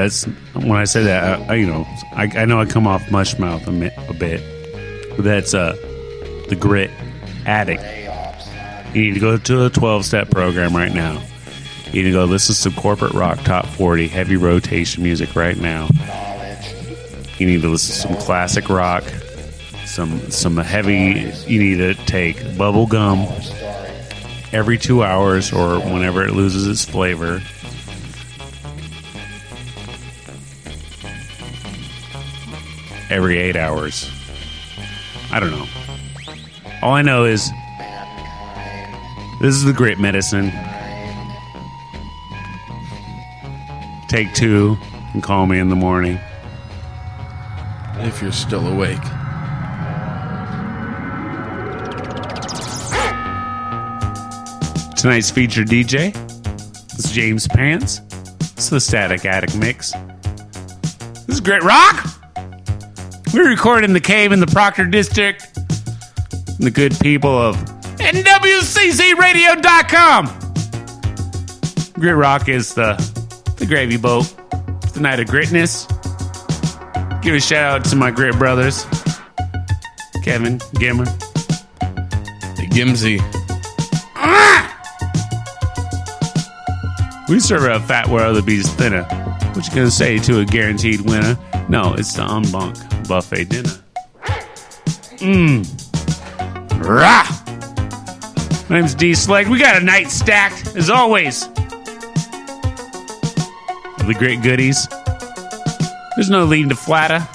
That's when I say that. I, I, you know, I, I know I come off mush mouth a, a bit, but that's uh the grit addict. You need to go to a twelve step program right now. You need to go listen to some corporate rock top forty heavy rotation music right now. You need to listen to some classic rock, some some heavy. You need to take bubble gum every two hours or whenever it loses its flavor. Every eight hours. I don't know. All I know is this is the great medicine. Take two and call me in the morning. If you're still awake. Tonight's featured DJ is James Pants. It's the Static Attic Mix. This is great Rock. We record in the cave in the Proctor District. The good people of NWCCRadio.com. Grit Rock is the, the gravy boat. It's the night of gritness. Give a shout out to my grit brothers Kevin, Gimmer, The Gimsy. We serve a fat where other bees thinner. What you gonna say to a guaranteed winner? No, it's the unbunk buffet dinner. Mmm. Rah! My name's D Slag. We got a night stacked, as always. The great goodies. There's no leading to flatter.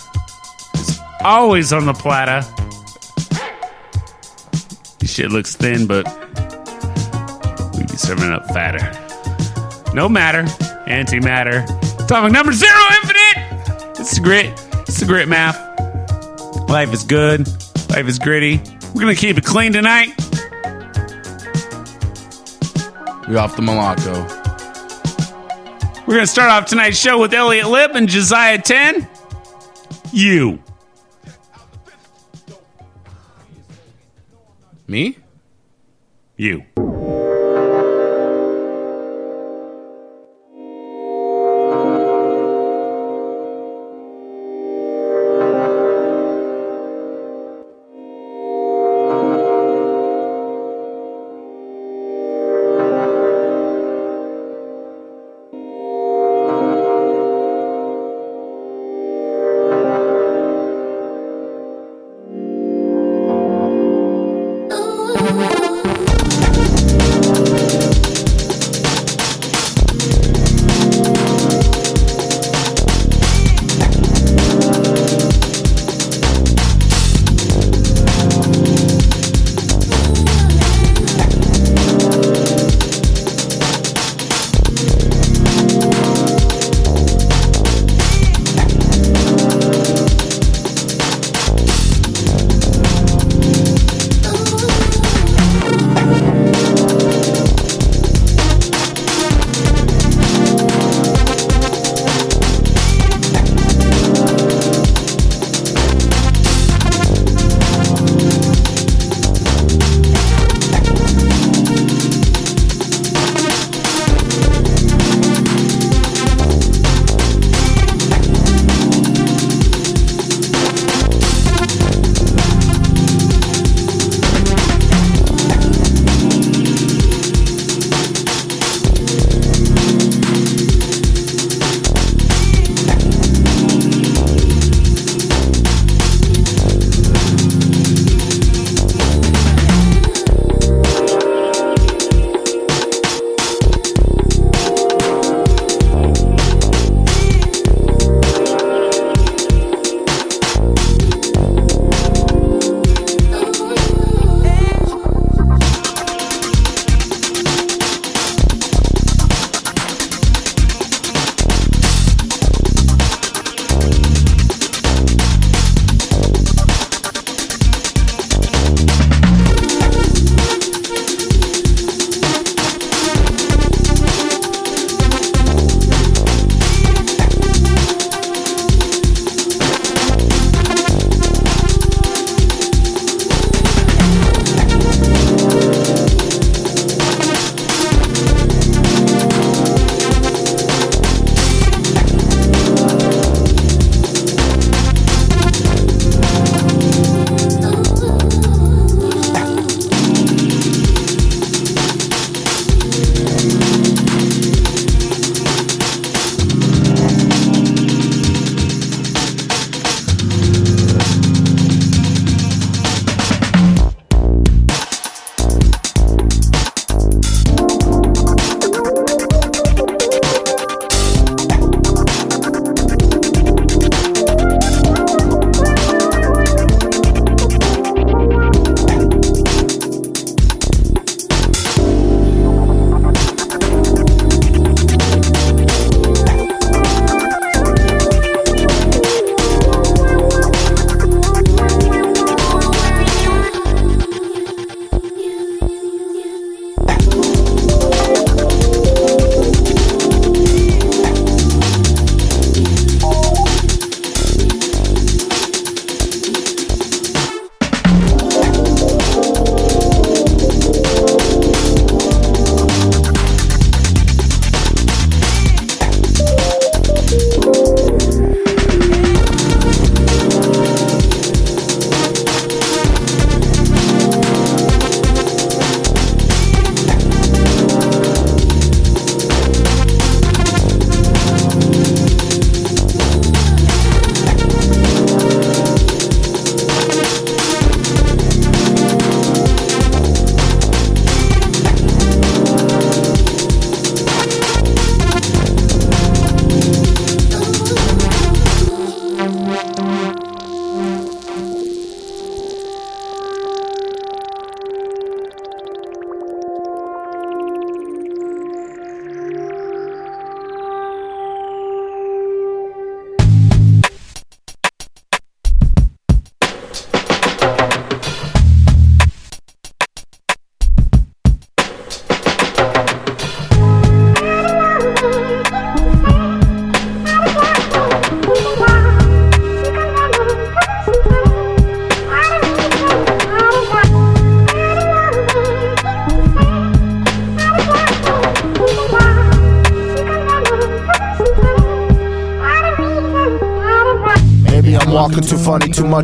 It's always on the platter. This shit looks thin, but we be serving up fatter. No matter, antimatter, atomic number zero, infinite. It's the grit. It's the grit math. Life is good. Life is gritty. We're gonna keep it clean tonight. We off the Malaco. We're gonna start off tonight's show with Elliot Lip and Josiah Ten. You. Me? You.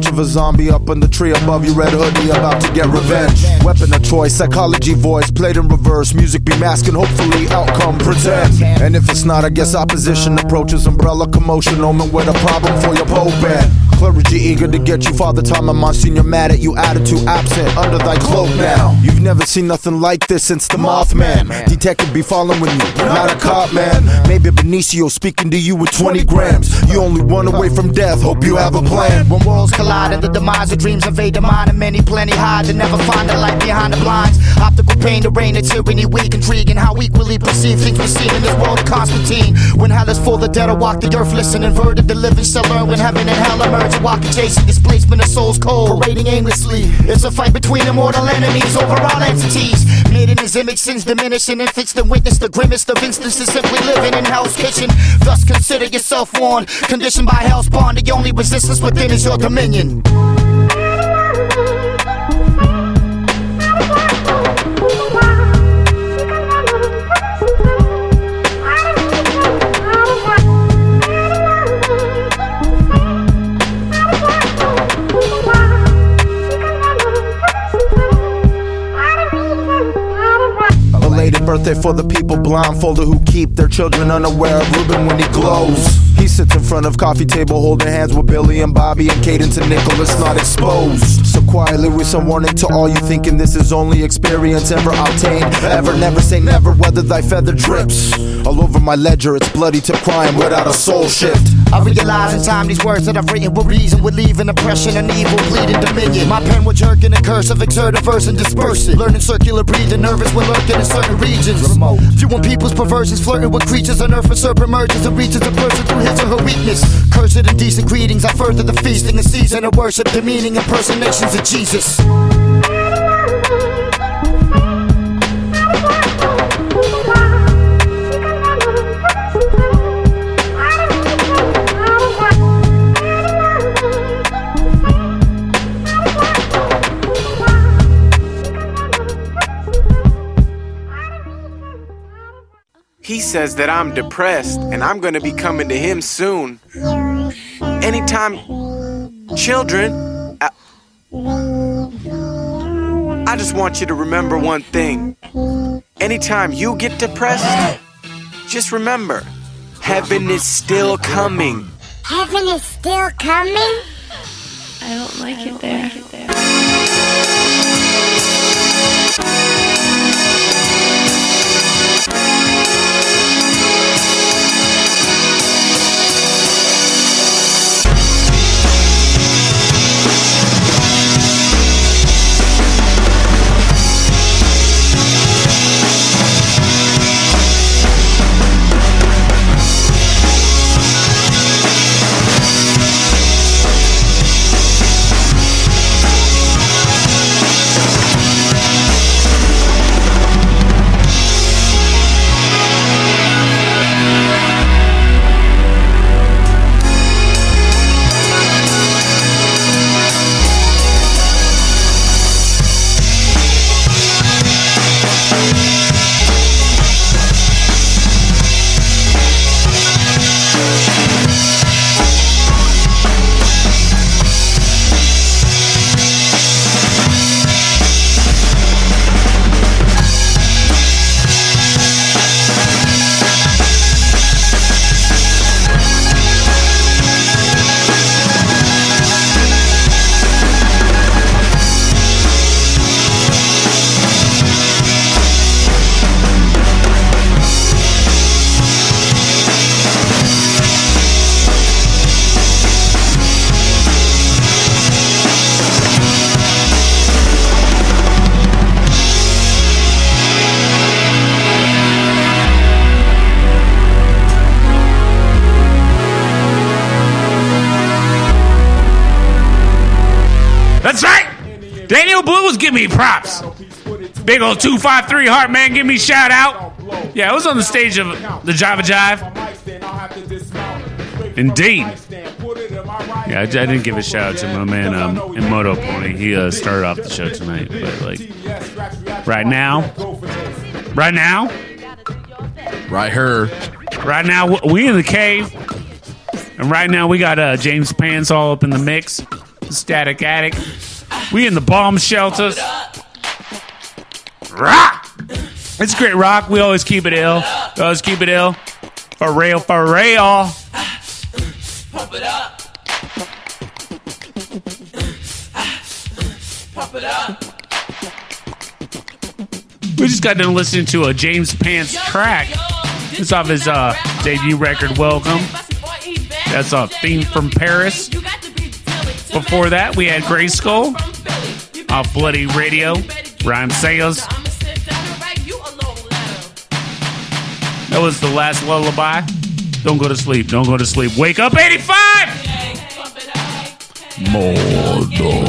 Of a zombie up in the tree above you, red hoodie, about to get revenge. Weapon of choice, psychology voice, played in reverse, music be masking, hopefully outcome pretend. And if it's not, I guess opposition approaches umbrella commotion, omen with a problem for your Pope and clergy eager to get you, Father Time and Monsignor mad at you, attitude absent under thy cloak now. You've never seen nothing like this since the Mothman. Detective be following you, not a cop man. Maybe Benicio speaking to you with 20 grams. You only one away from death, hope you have a plan. When worlds collide and the demise of dreams invade the mind, and many plenty hide to never find the light behind the blinds. Optical pain, the rain, the tyranny, weak, intriguing how equally perceive things we see in this world of Constantine. When hell is full, the dead are walk the earth, listen, inverted, the living shall learn when heaven and hell emerge. Walking, chasing displacement of souls cold, parading aimlessly. It's a fight between immortal enemies over all entities. Made in his image, sins diminishing, infants that witness the grimmest of instances simply living in hell's kitchen. Thus consider yourself warned, conditioned by hell's bond. The only resistance within is your dominion. For the people blindfolded who keep their children unaware of Ruben when he glows. He sits in front of coffee table holding hands with Billy and Bobby and Cadence and Nicholas not exposed. So quietly with some warning to all you thinking this is only experience ever obtained. Ever never say never whether thy feather drips. All over my ledger it's bloody to crime without a soul shift. I realize in time these words that I've written with reason would leaving oppression and evil bleeding dominion. My pen would jerk in a curse of exert a verse and disperse it. Learning circular breathing, nervous when lurking in certain regions. Viewing people's perversions, flirting with creatures on earth and serpent emerges and reaches a person through his or her weakness. Cursed and decent greetings, I further the feasting and season of worship, demeaning impersonations of Jesus. Says that I'm depressed and I'm gonna be coming to him soon. Anytime, children, I, I just want you to remember one thing. Anytime you get depressed, just remember heaven is still coming. Heaven is still coming? I don't like it there. That's Big old 253 Heart Man, give me a shout out. Yeah, I was on the stage of the Java Jive. Indeed. Yeah, I, I didn't give a shout out to my man um, in Moto Pony. He uh, started off the show tonight, but like right now, right now, Right her. right now, we in the cave. And right now we got uh, James Pants all up in the mix. Static Attic. We in the bomb shelters. Rock! It's great rock. We always keep it ill. We always keep it ill. For real, for real. Pump it up. Pump it up. We just got done listening to a James Pants track. It's off his uh, debut record, Welcome. That's a theme from Paris. Before that, we had Grayskul off Bloody Radio, Rhymesayers. Was the last lullaby. Don't go to sleep. Don't go to sleep. Wake up, 85! Mordor.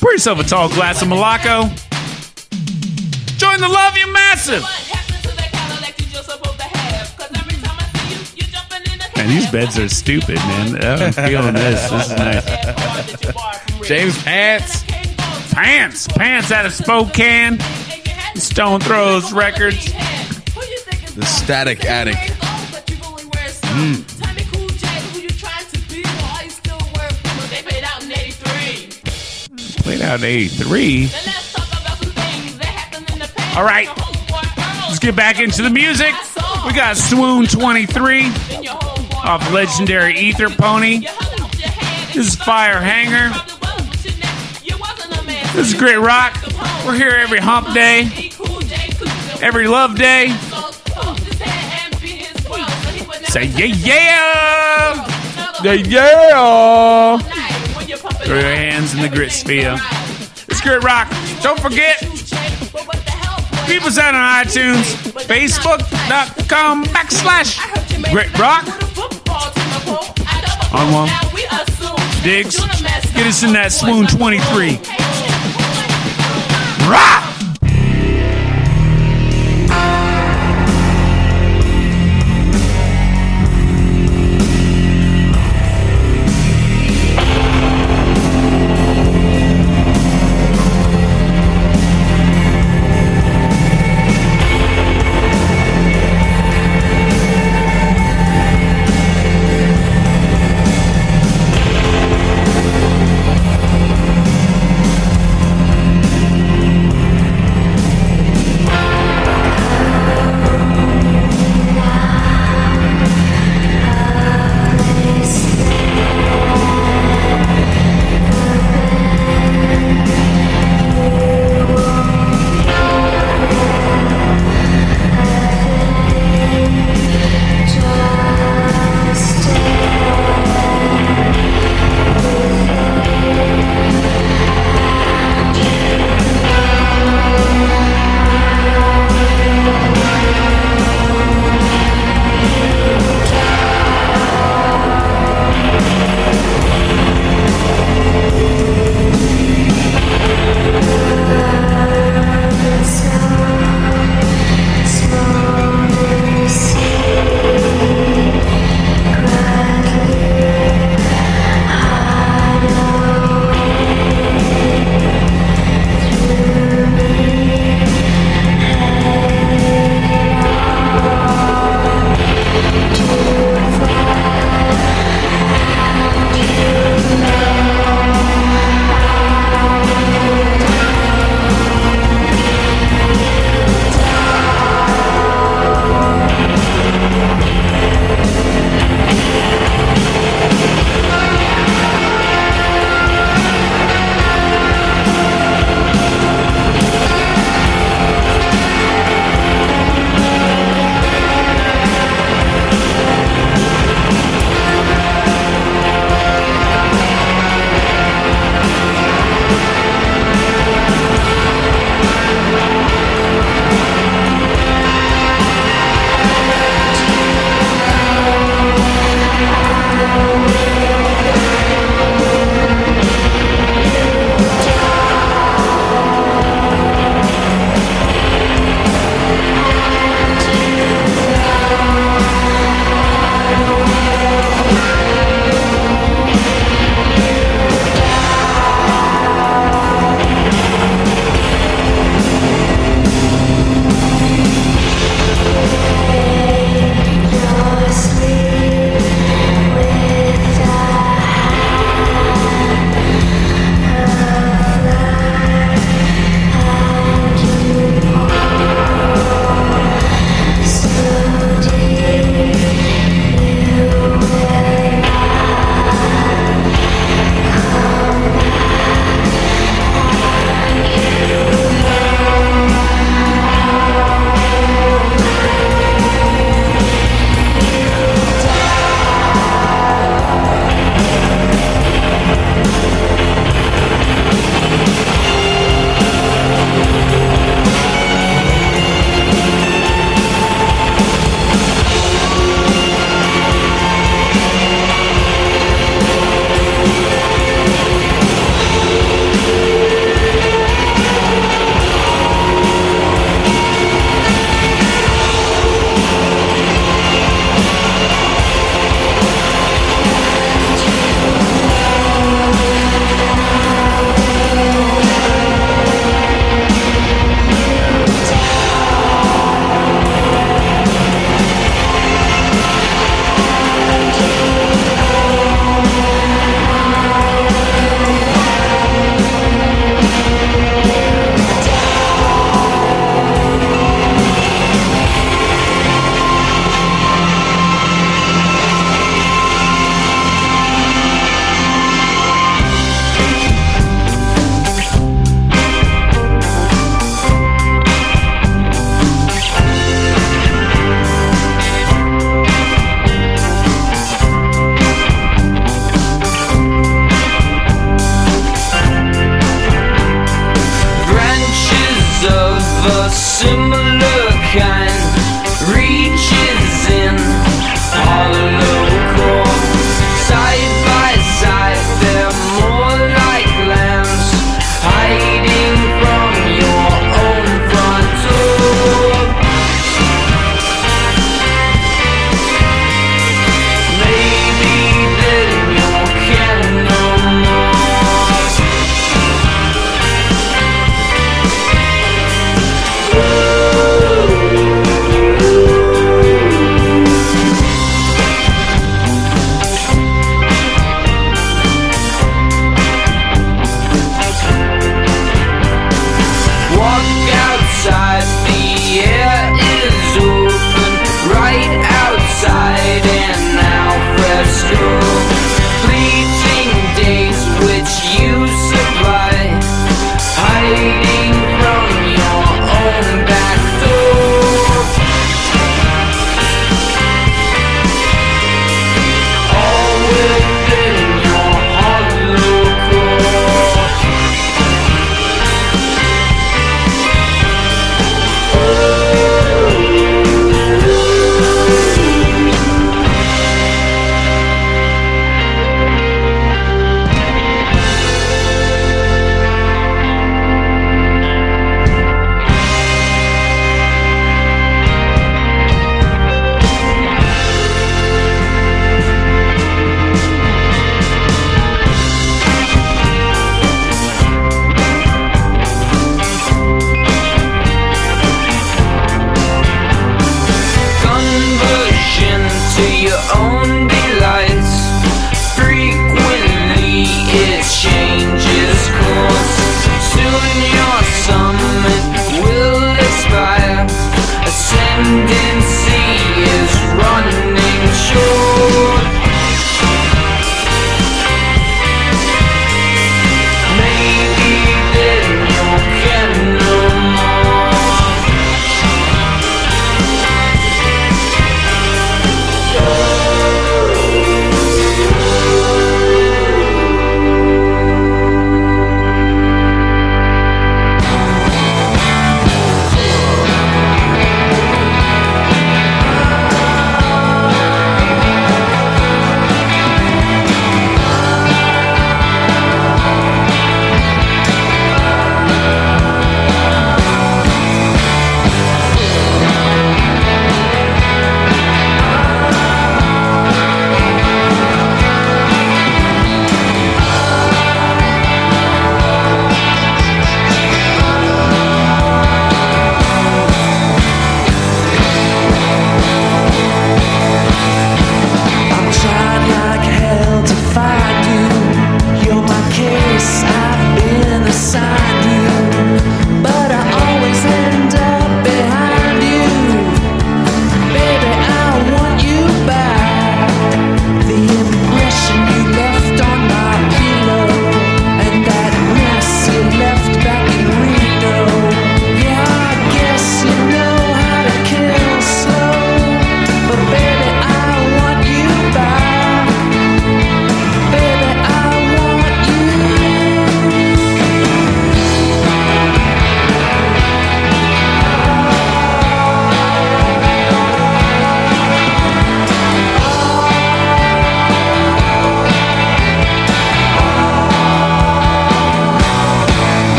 Pour yourself a tall glass of Malaco. Join the Love You Massive. Man, these beds are stupid, man. I'm feeling this. This is nice. James Pants. Pants. Pants out of Spokane. Stones Throw Records. The Static Attic. Mm. Played out in 83. All right. Let's get back into the music. We got Swoon 23 off legendary Ether Pony. This is Fire Hanger. This is great rock. We're here every hump day, every love day. Say yeah, yeah. Yeah, yeah. Throw your hands in the grit sphere. It's Grit Rock. Don't forget, us out on iTunes, Facebook.com backslash Grit Rock. On one. Diggs, get us in that swoon 23.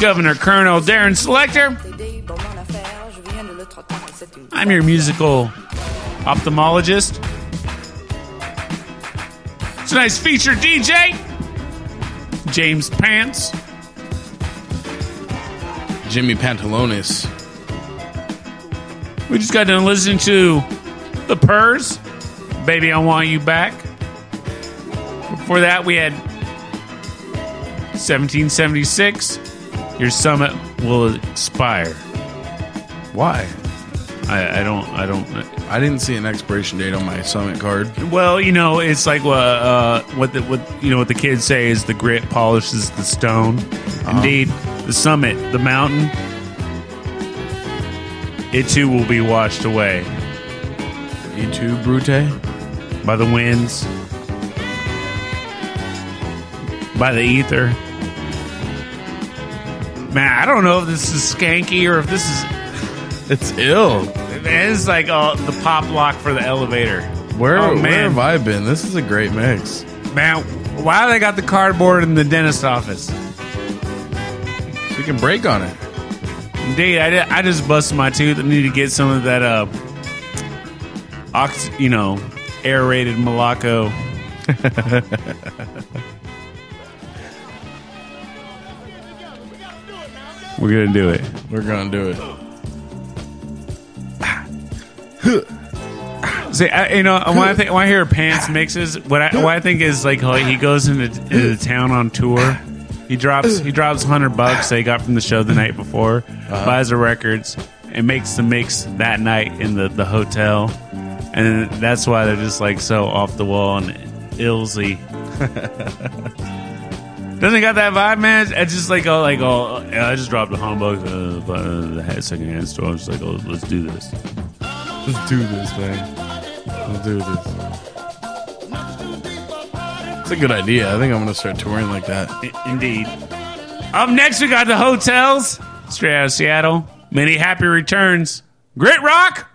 Governor Colonel Darren Selector. I'm your musical ophthalmologist. Tonight's featured DJ, James Pants. Jimmy Pantalones. We just got done listening to The Purrs, Baby I Want You Back. Before that, we had 1776, Your Summit Will Expire. Why? I, I don't, I don't. I didn't see an expiration date on my summit card. Well, you know, it's like what, uh, what the, what, you know, what the kids say is the grit polishes the stone. Indeed, the summit, the mountain, it too will be washed away E too, Brute. by the winds, by the ether. Man, I don't know if this is skanky or if this is. It's ill. It's like uh, the pop lock for the elevator. Where, Oh, where man. have I been? This is a great mix. Man, why they got the cardboard in the dentist office? So you can break on it. Indeed, I, I just busted my tooth. I need to get some of that, uh, ox, you know, aerated Morocco. We're gonna do it. We're gonna do it. See, I, you know, when I think when I hear pants mixes, what I, what I think is like, he goes into, into town on tour. He drops he drops hundred bucks that he got from the show the night before, uh-huh. buys the records, and makes the mix that night in the, the hotel, and that's why they're just like so off the wall and illsy. Doesn't got that vibe, man? It's just like oh, like oh, yeah, I just dropped a humbug uh, by the secondhand store. I'm just like, oh, let's do this. Let's do this, man. Let's do this. It's a good idea. I think I'm gonna start touring like that. I- Indeed. Up next, we got the hotels. Straight out of Seattle. Many happy returns. Grit Rock.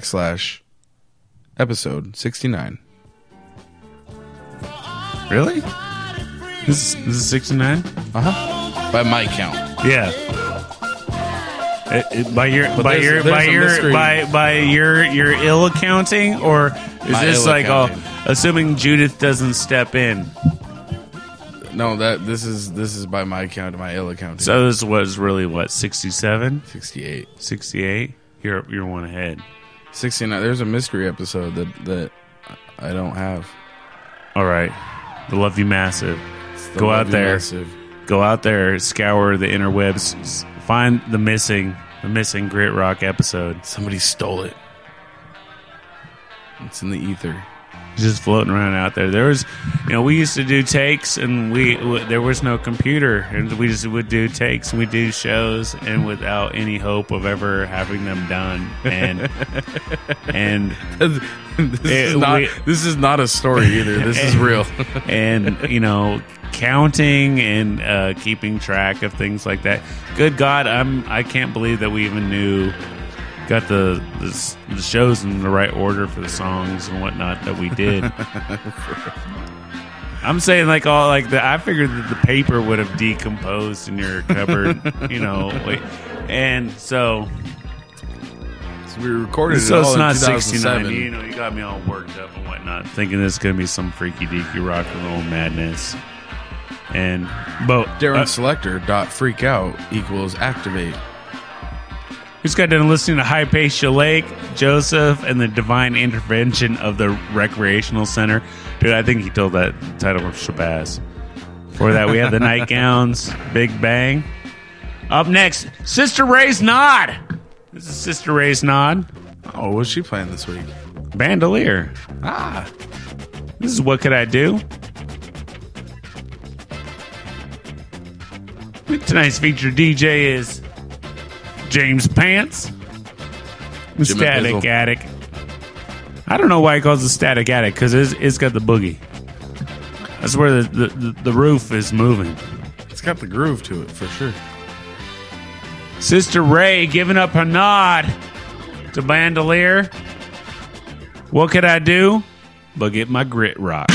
Backslash episode 69. Really? This is, this is 69? Uh huh. By my count. Yeah. It- it- by your But by there's- your there's by a your mystery. by by your your ill accounting or is My this ill like all accounting. assuming Judith doesn't step in? No, that this is this is by my count, my ill accounting. So this was really what 67, 68, 68. You're you're one ahead. 69. There's a mystery episode that that I don't have. All right. The Love You Massive. Go Love out You there. Massive. Go out there, scour the interwebs, s- find the missing the missing Grit Rock episode. Somebody stole it. It's in the ether. Just floating around out there. There was, you know, we used to do takes, and we w- there was no computer, and we just would do takes, and we do shows, and without any hope of ever having them done, and and this, Eh, is not, we- this is not a story either. This is real. and you know counting and uh, keeping track of things like that. Good God, I'm I can't believe that we even knew got the the, the shows in the right order for the songs and whatnot that we did. I'm saying like all like the I figured that the paper would have decomposed in your cupboard, you know, like, and so So we recorded so it all it's in not 2007. 69. You know, you got me all worked up and whatnot, thinking this is gonna be some freaky deaky rock and roll madness. And but Darren uh, Selector dot freak out equals activate. Who's got done listening to Hypatia Lake, Joseph, and the divine intervention of the recreational center? Dude, I think he told that title of Shabazz. For that, we have the nightgowns, Big Bang. Up next, Sister Ray's Nod. This is Sister Ray's Nod. Oh, what's she playing this week? Bandolier. Ah, This is what could I do? Tonight's featured DJ is James Pants, Static Pizzle. Attic. I don't know why he calls it Static Attic because it's, it's got the boogie. That's where the, the, the, the roof is moving. it's got the groove to it for sure. Sister Ray giving up her nod to Bandolier. What could I do but get my grit rock?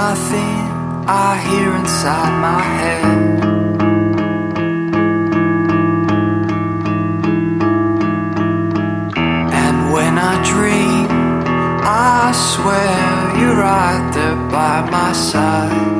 Nothing I hear inside my head. And when I dream, I swear you're right there by my side.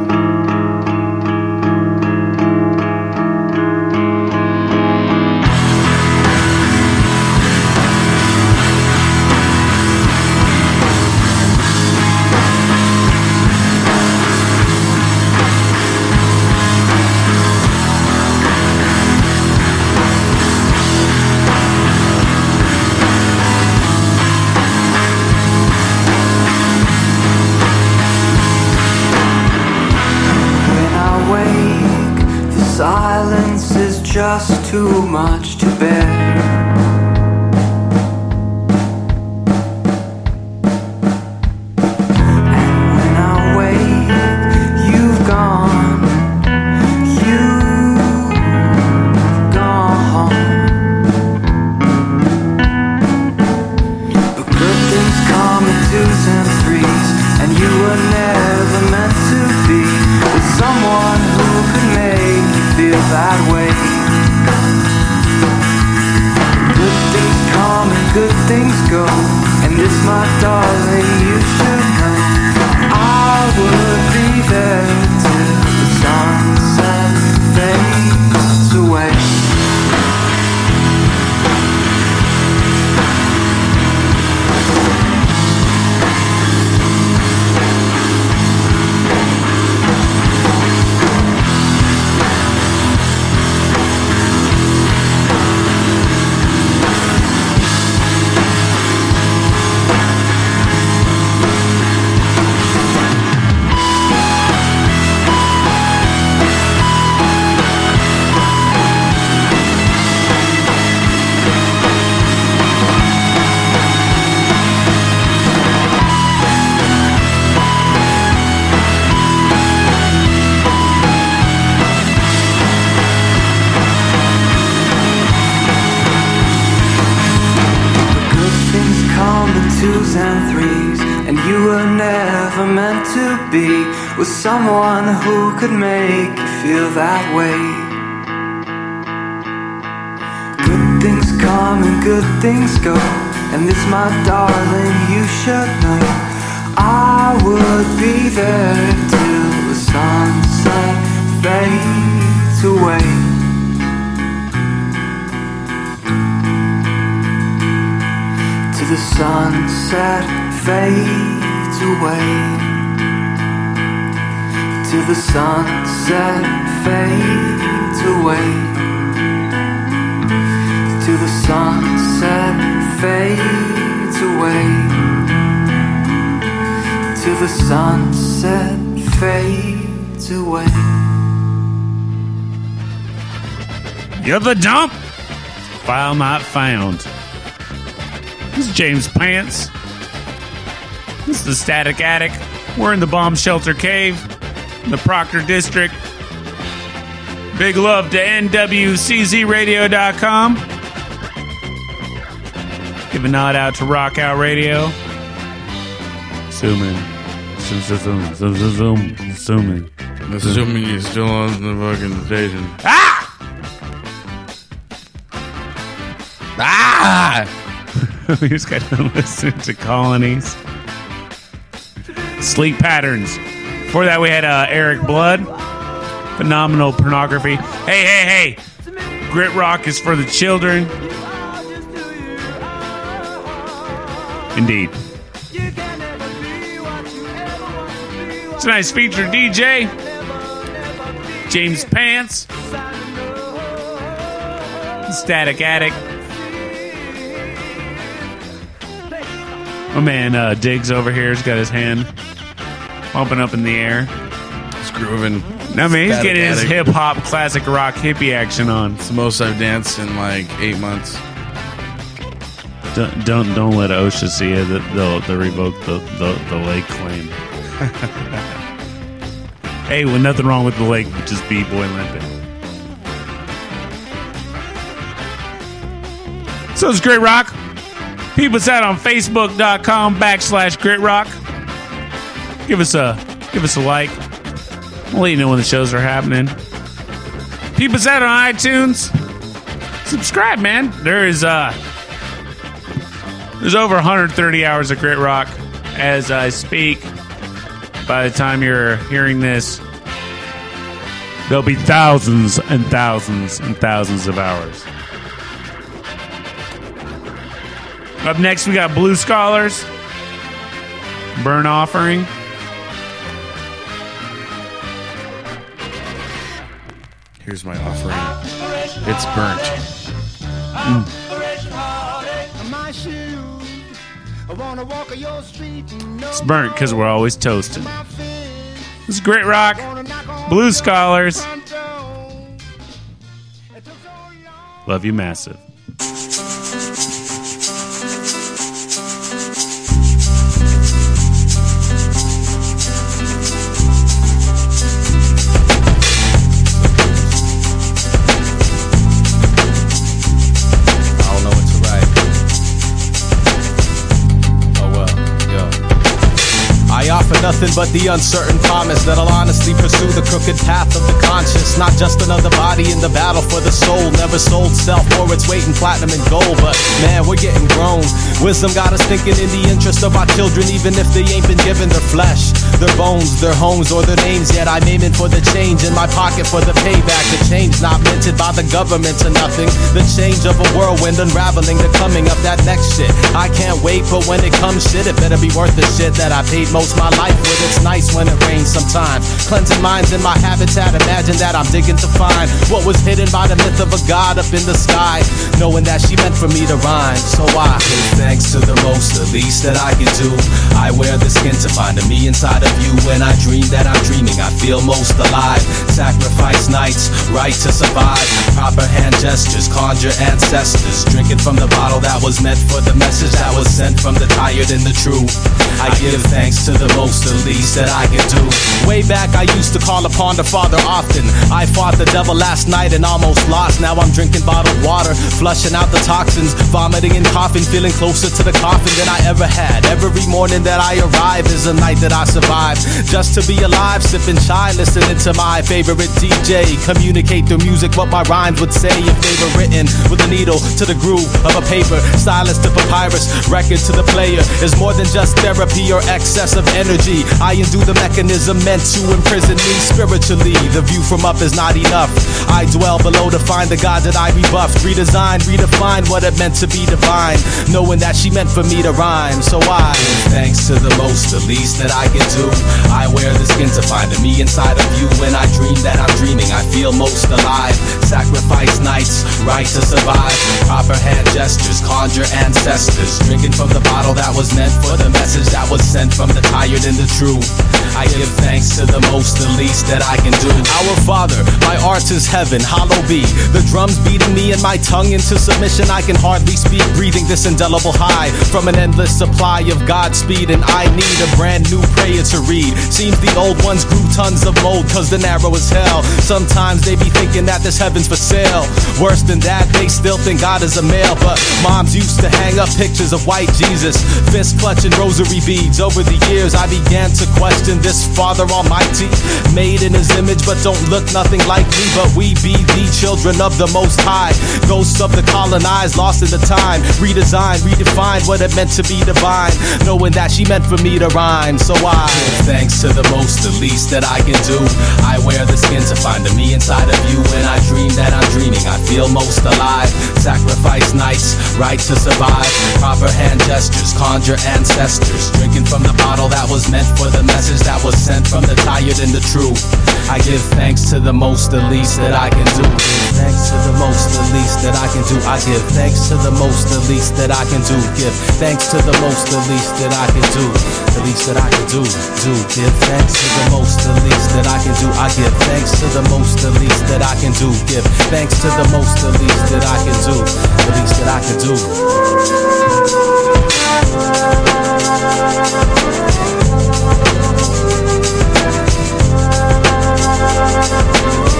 Just too much to bear. Good and this, my darling, you should know. I would be there till the sunset fades away. till the sunset fades away. Till the sunset fades away. Till the sunset fades away. Till the sunset fades away. You're the dump. File not found. This is James Pants. This is the Static Attic. We're in the bomb shelter cave in the Proctor District. Big love to NWCZRadio.com. Give a nod out to Rock Out Radio. Zoom in. Zoom, zoom, zoom, zoom, zoom, zoom, zoom in. Assuming you're still on the fucking station. Ah! Ah! we just got to listen to colonies. Sleep patterns. Before that, we had uh, Eric Blood. Phenomenal pornography. Hey, hey, hey. Grit Rock is for the children. Indeed. Tonight's featured DJ James Pants, Static Attic. My man uh, Diggs over here has got his hand pumping up in the air. It's grooving. I mean, he's Static getting his hip hop, classic rock, hippie action on. It's the most I've danced in like eight months. Don't don't, don't let OSHA see it. They'll, they'll revoke the, the, the lake claim. hey, well, nothing wrong with the lake, just b-boy limping. So it's Grit Rock. People us out on Facebook.com backslash Grit Rock. Give us a Give us a like. We'll let you know when the shows are happening. Peep us out on iTunes. Subscribe, man. There is uh there's over 130 hours of Grit Rock as I speak. By the time you're hearing this, there'll be thousands and thousands and thousands of hours. Up next, we got Blue Scholars, Burn Offering. Here's my offering. It's burnt. Mm. It's burnt because we're always toasting. This is Grit Rock, Blue Scholars. Love you massive. Nothing but the uncertain promise that I'll honestly pursue the crooked path of the conscious. Not just another body in the battle for the soul. Never sold self for its weight in platinum and gold. But man, we're getting grown. Wisdom got us thinking in the interest of our children, even if they ain't been given their flesh, their bones, their homes, or their names. Yet I'm aiming for the change in my pocket for the payback. The change not minted by the government to nothing. The change of a whirlwind unraveling, the coming of that next shit. I can't wait for when it comes shit. It better be worth the shit that I paid most my life with. It's nice when it rains sometimes. Cleansing minds in my habitat. Imagine that I'm digging to find what was hidden by the myth of a god up in the sky. Knowing that she meant for me to rhyme. So I give thanks to the most, the least that I can do. I wear the skin to find a me inside of you. When I dream that I'm dreaming, I feel most alive. Sacrifice nights, right to survive. Proper hand gestures, conjure ancestors. Drinking from the bottle that was meant for the message that was sent from the tired and the true. I give thanks to the most, the least that I can do. Way back, I used to call upon the Father often. I fought the devil last night and almost lost. Now I'm drinking bottled water, flushing out the toxins, vomiting and coughing, feeling closer to the coffin than I ever had. Every morning that I arrive is a night that I survive. Just to be alive, sipping chai, listening to my favorite DJ. Communicate through music what my rhymes would say if they were written with a needle to the groove of a paper. Stylus to papyrus, record to the player is more than just therapy or excess of energy. I undo the mechanism meant to imprison me spiritually. The view from up is not enough. I dwell below to find the God that I rebuffed, redesigned, redefined what it meant to be divine. Knowing that she meant for me to rhyme. So I thanks to the most, the least that I can do. I wear the skin to find the me inside of you. When I dream that I'm dreaming, I feel most alive. Sacrifice nights, right to survive. Proper hand gestures, conjure ancestors. Drinking from the bottle that was meant for the message that was sent from the tired and the true. I give thanks to the most, the least that I can do. Our Father, my art is heaven, hollow be. The drums beating me and my tongue into submission. I can hardly speak, breathing this indelible high from an endless supply of Godspeed. And I need a brand new prayer to read. Seems the old ones grew tons of mold, cause the narrow is hell. Sometimes they be thinking that this heaven's for sale. Worse than that, they still think God is a male. But moms used to hang up pictures of white Jesus, fist clutching rosary beads. Over the years, I began to question this Father Almighty, made in His image, but don't look nothing like me. But we be the children of the Most High, ghosts of the colonized, lost in the time. Redesign, redefined what it meant to be divine, knowing that she meant for me to rhyme. So I give thanks to the most, the least that I can do. I wear the skin to find the me inside of you. When I dream that I'm dreaming, I feel most alive. Sacrifice nights, right to survive. Proper hand gestures, conjure ancestors. Drinking from the bottle that was meant for the message that was sent from the tired and the true. I give thanks to the most, the least that I can do. Thanks to the most, the least that I can do. I give thanks to the most, the least that I can do. Give thanks to the most, the least that I can do. The least that I can do, do. Give thanks to the most, the least that I can do. I give thanks to the most, the least that I can do. Give thanks to the most, the least that I can do. The least that I can do. Thank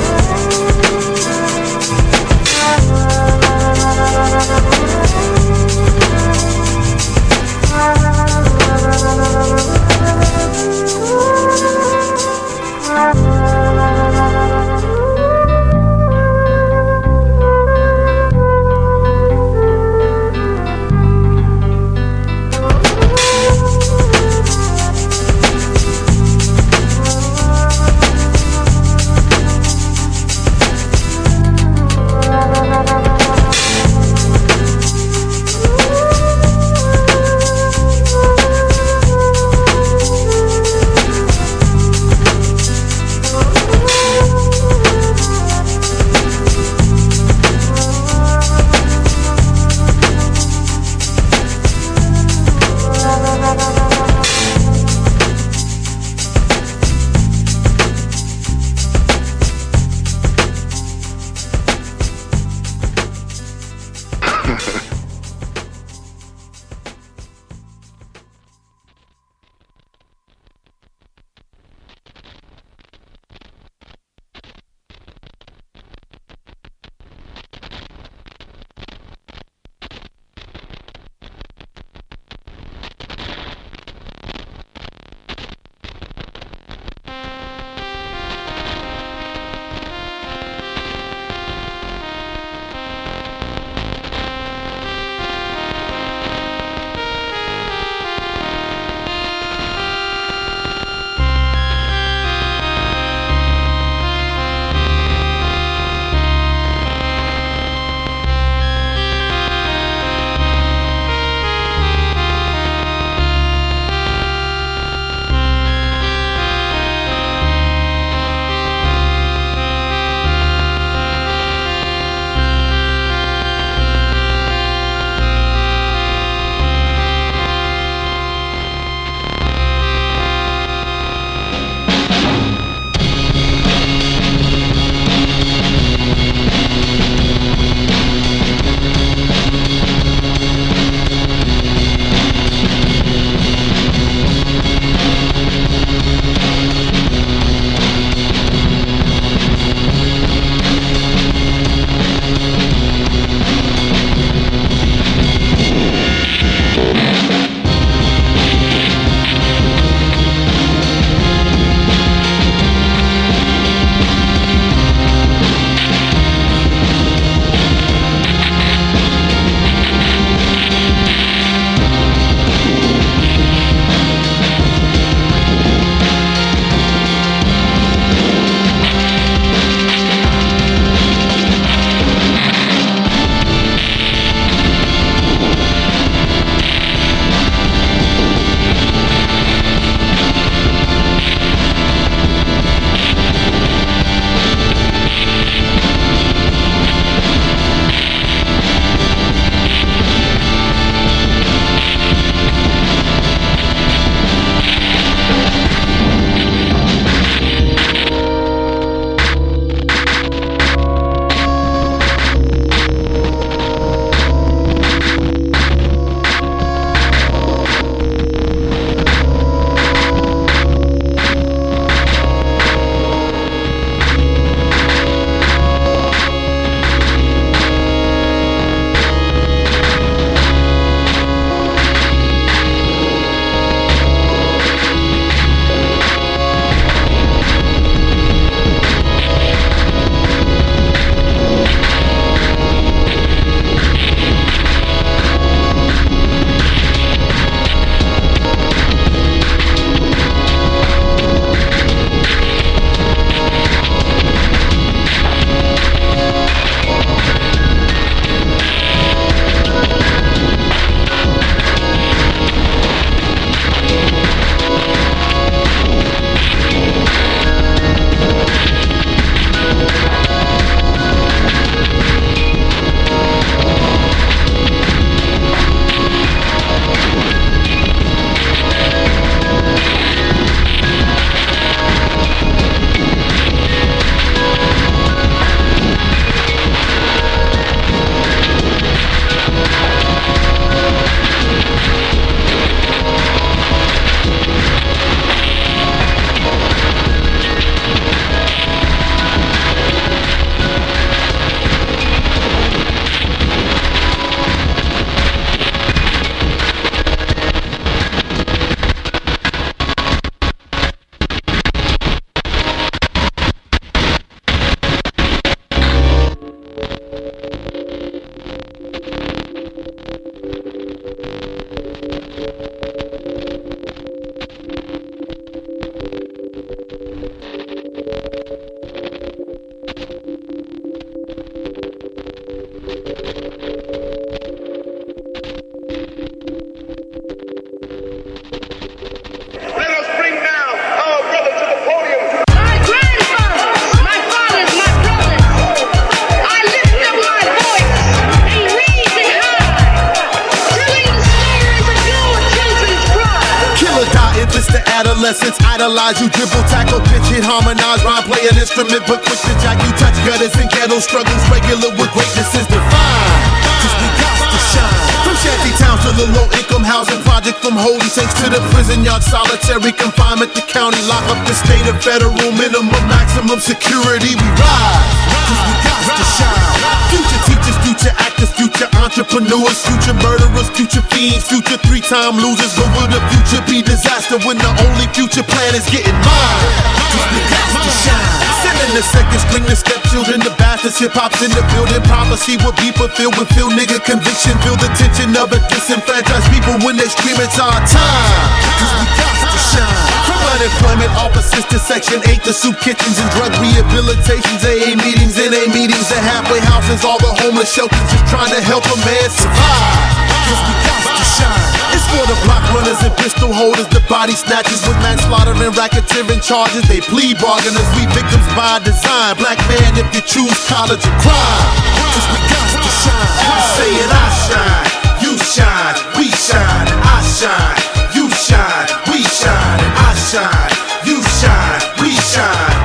saints to the prison yard, solitary confinement, the county lock up, the state of federal minimum, maximum security, we ride. Cause we got to shine. Future teachers, future actors, future entrepreneurs, future murderers, future fiends, future three-time losers. But will the future be disaster when the only future plan is getting mine? Cause we got to shine. Sending the second string, the stepchildren, the bastards, hip hop's in the building. Prophecy will be fulfilled with feel nigga conviction. Feel the tension of a disenfranchised people when they scream it's our time. Cause we got to shine. From unemployment offices to Section 8 to soup kitchens and drug rehabilitations, AA meetings, NA meetings, and halfway houses, all the homeless shelters just trying to help a man survive. Cause we got to shine. It's for the block runners and pistol holders, the body snatchers with manslaughter and racketeering charges. They plea bargainers, we victims by design. Black man, if you choose college or crime. Cause we got to shine. Say it, I shine. You shine, we shine, I shine. You shine, we shine, I shine. You shine, we shine.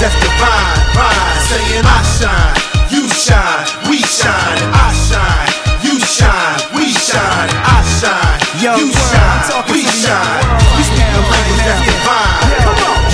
That's divine. Rhyme, saying I shine. You shine, we shine, I shine. You shine, we shine, I shine. you shine, we shine. We speak a language that's divine.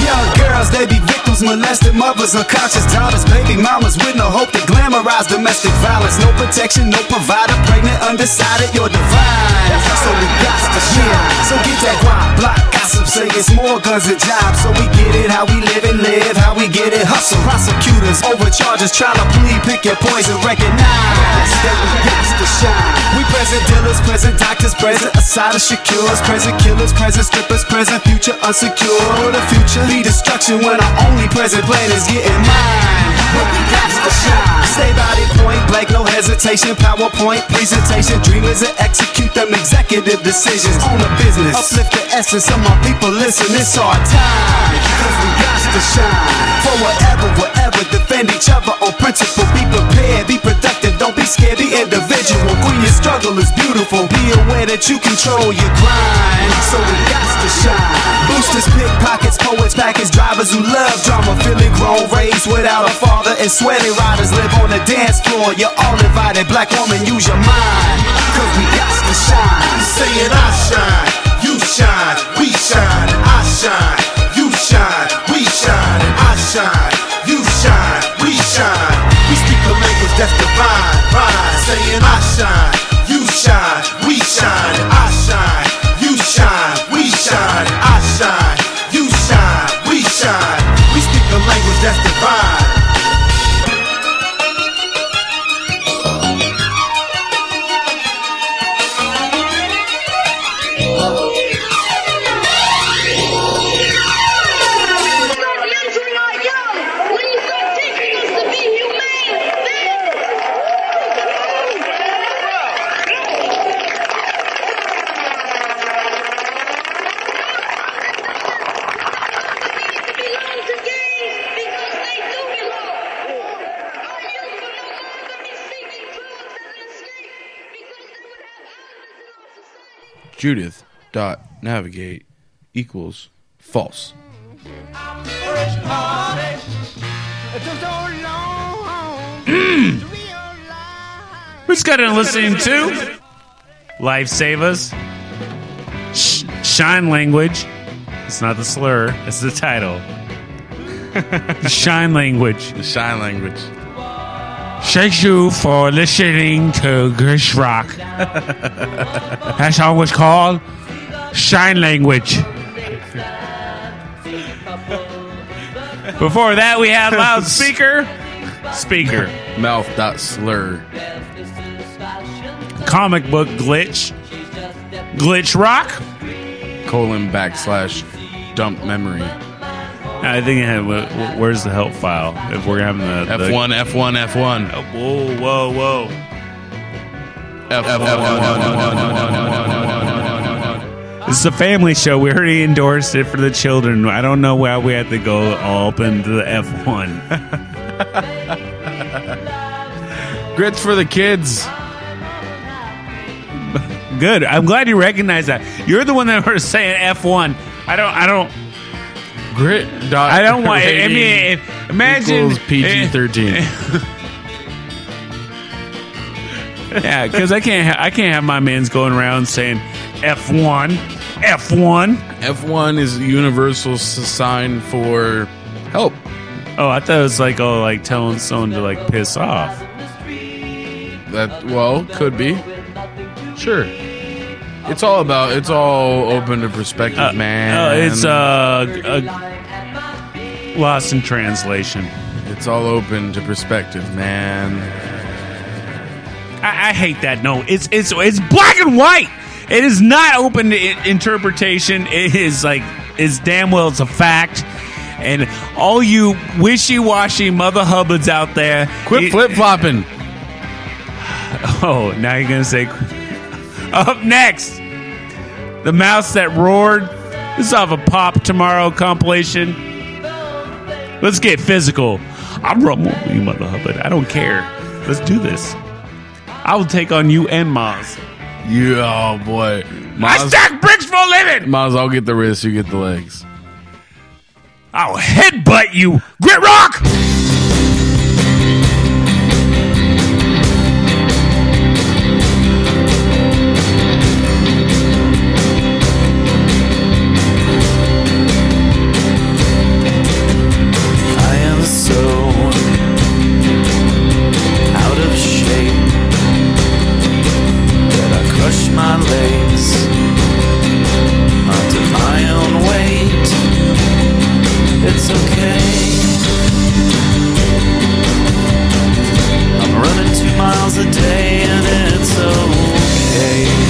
Young girls, they be victims, molested mothers, unconscious daughters, baby mamas with no hope to glamorize domestic violence. No protection, no provider, pregnant, undecided, you're divine. So we got to shine. So get that guap block gossip, say it's more guns and jobs. So we get it, how we live and live, how we get it, hustle. Prosecutors, overcharges, try to plead, pick your poison, recognize that we got to shine. We present dealers, present doctors, present Assata Shakur's, present killers, present strippers, present future unsecure. The future be destruction when I only present plan is getting mine. We got to shine. Stay body point blank, no hesitation. PowerPoint presentation. Dreamers and execute them executive decisions on the business. Uplift the essence of my people. Listen, it's our time. Cause we got to shine. For whatever, whatever. Defend each other on principle. Be prepared, be productive. Be scared, be individual. When your struggle is beautiful, be aware that you control your grind. So we got to shine. Boosters, pickpockets, poets, package drivers who love drama. Feeling grown, raised without a father. And sweaty riders live on the dance floor. You're all invited. Black woman, use your mind. Cause we got to shine. Saying I shine, you shine, we shine, I shine. You shine, we shine, I shine. You shine, we shine. That's divine. Rhyme, saying I shine, you shine, we shine, I shine. You shine, we shine, I shine. Judith dot navigate equals false. Who's got to listening to? Lifesavas. Sh- shine language. It's not the slur. It's the title. shine language. The shine language. Thank you for listening to Grit Rock. That song was called Shine Language. Before that, we had loudspeaker. Speaker. Mouth dot slur. Comic book glitch. Glitch Rock. Colon backslash dump memory. I think it had, wh- wh- where's the help file? If we're having the the- F1, F1, F1. Oh, whoa, whoa, whoa. This is a family show. We already endorsed it for the children. I don't know why we had to go all up into the F1. Grits for the kids. Good. I'm glad you recognize that. You're the one that was saying F1 I don't. I don't. Grit. Dot I don't want. I mean, imagine PG thirteen. yeah, because I can't. Ha- I can't have my man's going around saying F one, F one. F one is a universal s- sign for help. Oh, I thought it was like oh, like telling someone to like piss off. That well could be. Sure. It's all about. It's all open to perspective, Uh, man. uh, it's uh, lost in translation. It's all open to perspective, man. I, I hate that. No, it's it's it's black and white. It is not open to i- interpretation. It is like it's damn well it's a fact. And all you wishy-washy mother hubbards out there, Quit flip flopping. Oh, now you're gonna say. Up next, the mouse that roared. This is off a Pop Tomorrow compilation. Let's get physical. I'm rumble you, mother hubbard. I don't care. Let's do this. I will take on you and Maz. Yeah, oh boy. I stack bricks for a living. Maz, I'll get the wrists, you get the legs. I'll headbutt you, Grit Rock. It's okay. I'm running two miles a day and it's okay.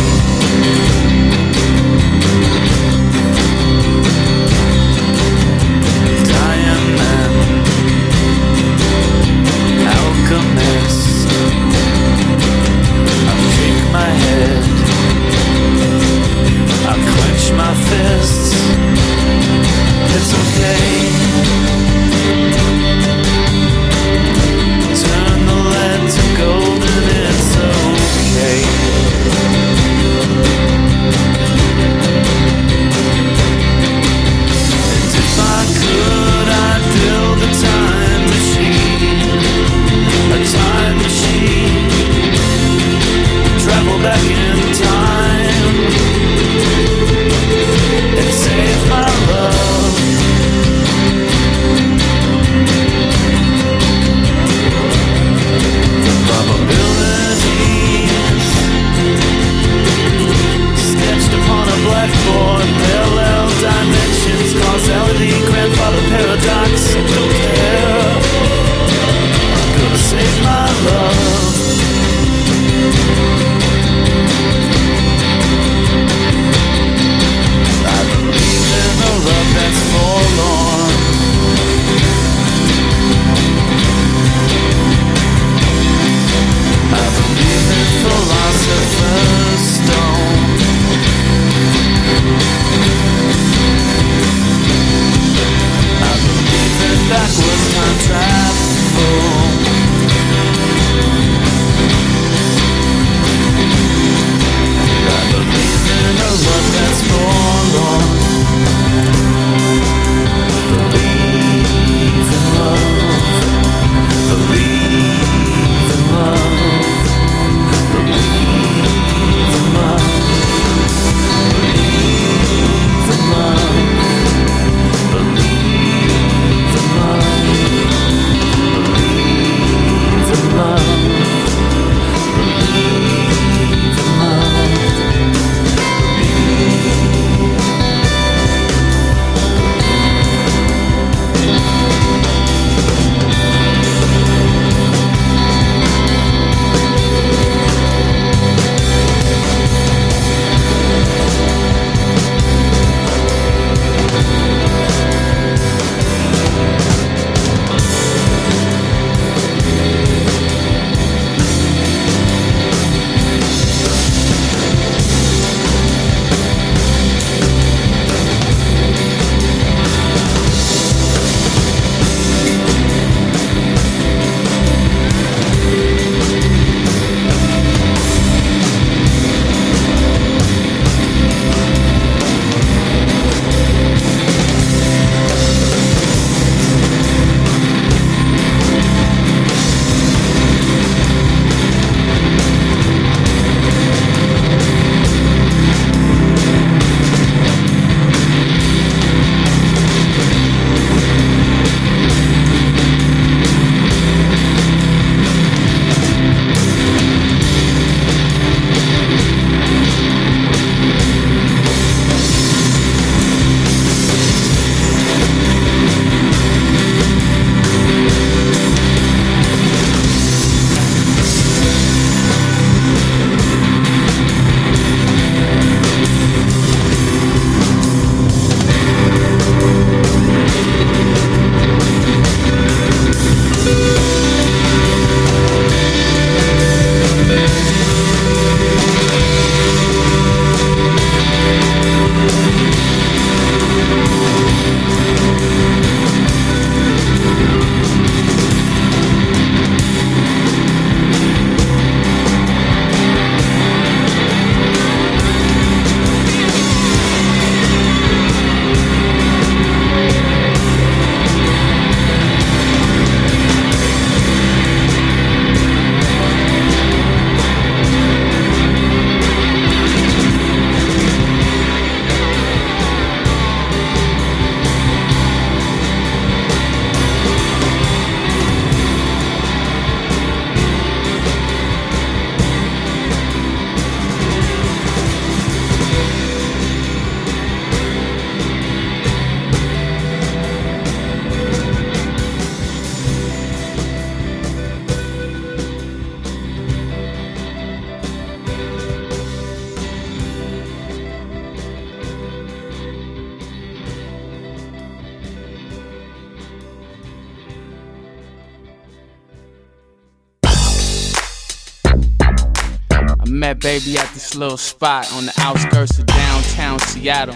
Little spot on the outskirts of downtown Seattle.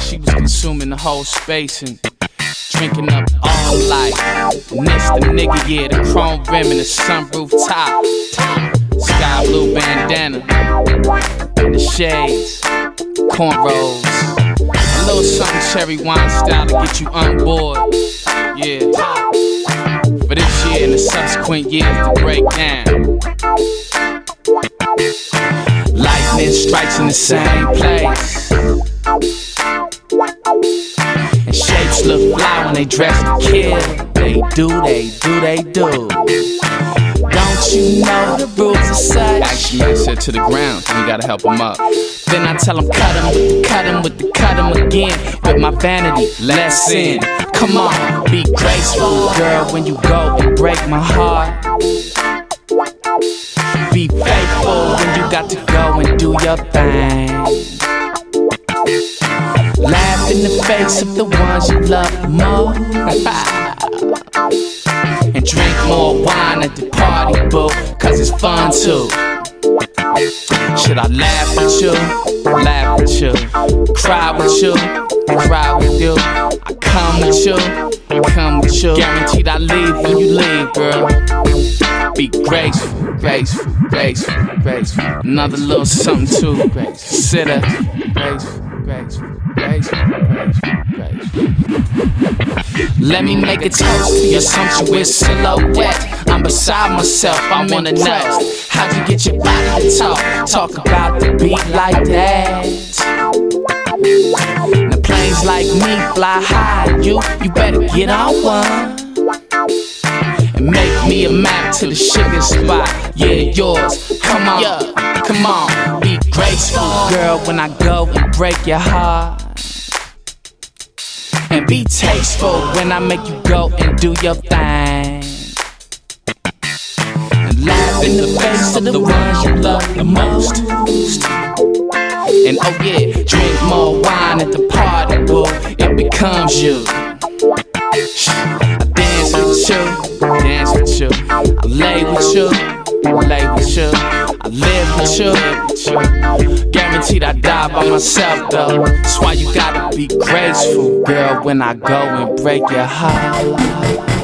She was consuming the whole space and drinking up all life. This the nigga, yeah, the chrome rim and the sunroof top. Sky blue bandana and the shades, cornrows. A little something cherry wine style to get you on board. Yeah. For this year and the subsequent years to break down. Lightning strikes in the same place. And shapes look fly when they dress to kill. They do, they do, they do. Don't you know the rules are such? Actually, man said to the ground, and you gotta help him up. Then I tell him, cut him with the cut him with the cut him again. With my vanity, less sin. Come on, be graceful, girl, when you go and break my heart. Be faithful when you got to go and do your thing. Laugh in the face of the ones you love most. and drink more wine at the party, boo, cause it's fun too. Should I laugh with you? Laugh with you. Cry with you? Cry with you. I come with you? I Come with you. Guaranteed I leave when you leave, girl. Be graceful, graceful, graceful, graceful. Another little something too. Consider graceful, graceful, graceful, graceful, graceful. Let me make a toast to your sumptuous silhouette. I'm beside myself, I wanna know how'd you get your body to talk? Talk about the beat like that. Now planes like me fly high, you you better get on one. And make me a map to the sugar spot. Yeah, yours. Come on, come on. Be graceful, girl, when I go and break your heart. And be tasteful when I make you go and do your thing. And laugh in the face of the ones you love the most. And oh yeah, drink more wine at the party, boo. It becomes you. I dance with you, dance with you. I lay with you, I lay with you. I live with you. Guaranteed I die by myself though. That's why you gotta be graceful, girl, when I go and break your heart.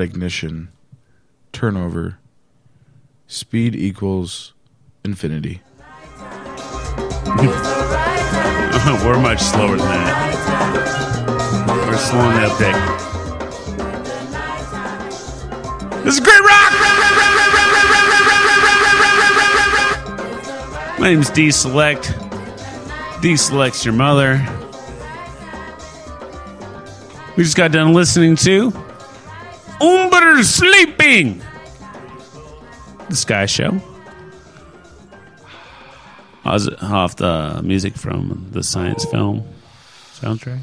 Ignition. Turnover. Speed equals infinity. We're much slower than that. We're slowing the update. This is Grit Rock! My name's D Select. D Select's your mother. We just got done listening to Umber Sleeping. The Sky Show. Oz- Off the music from the science film soundtrack.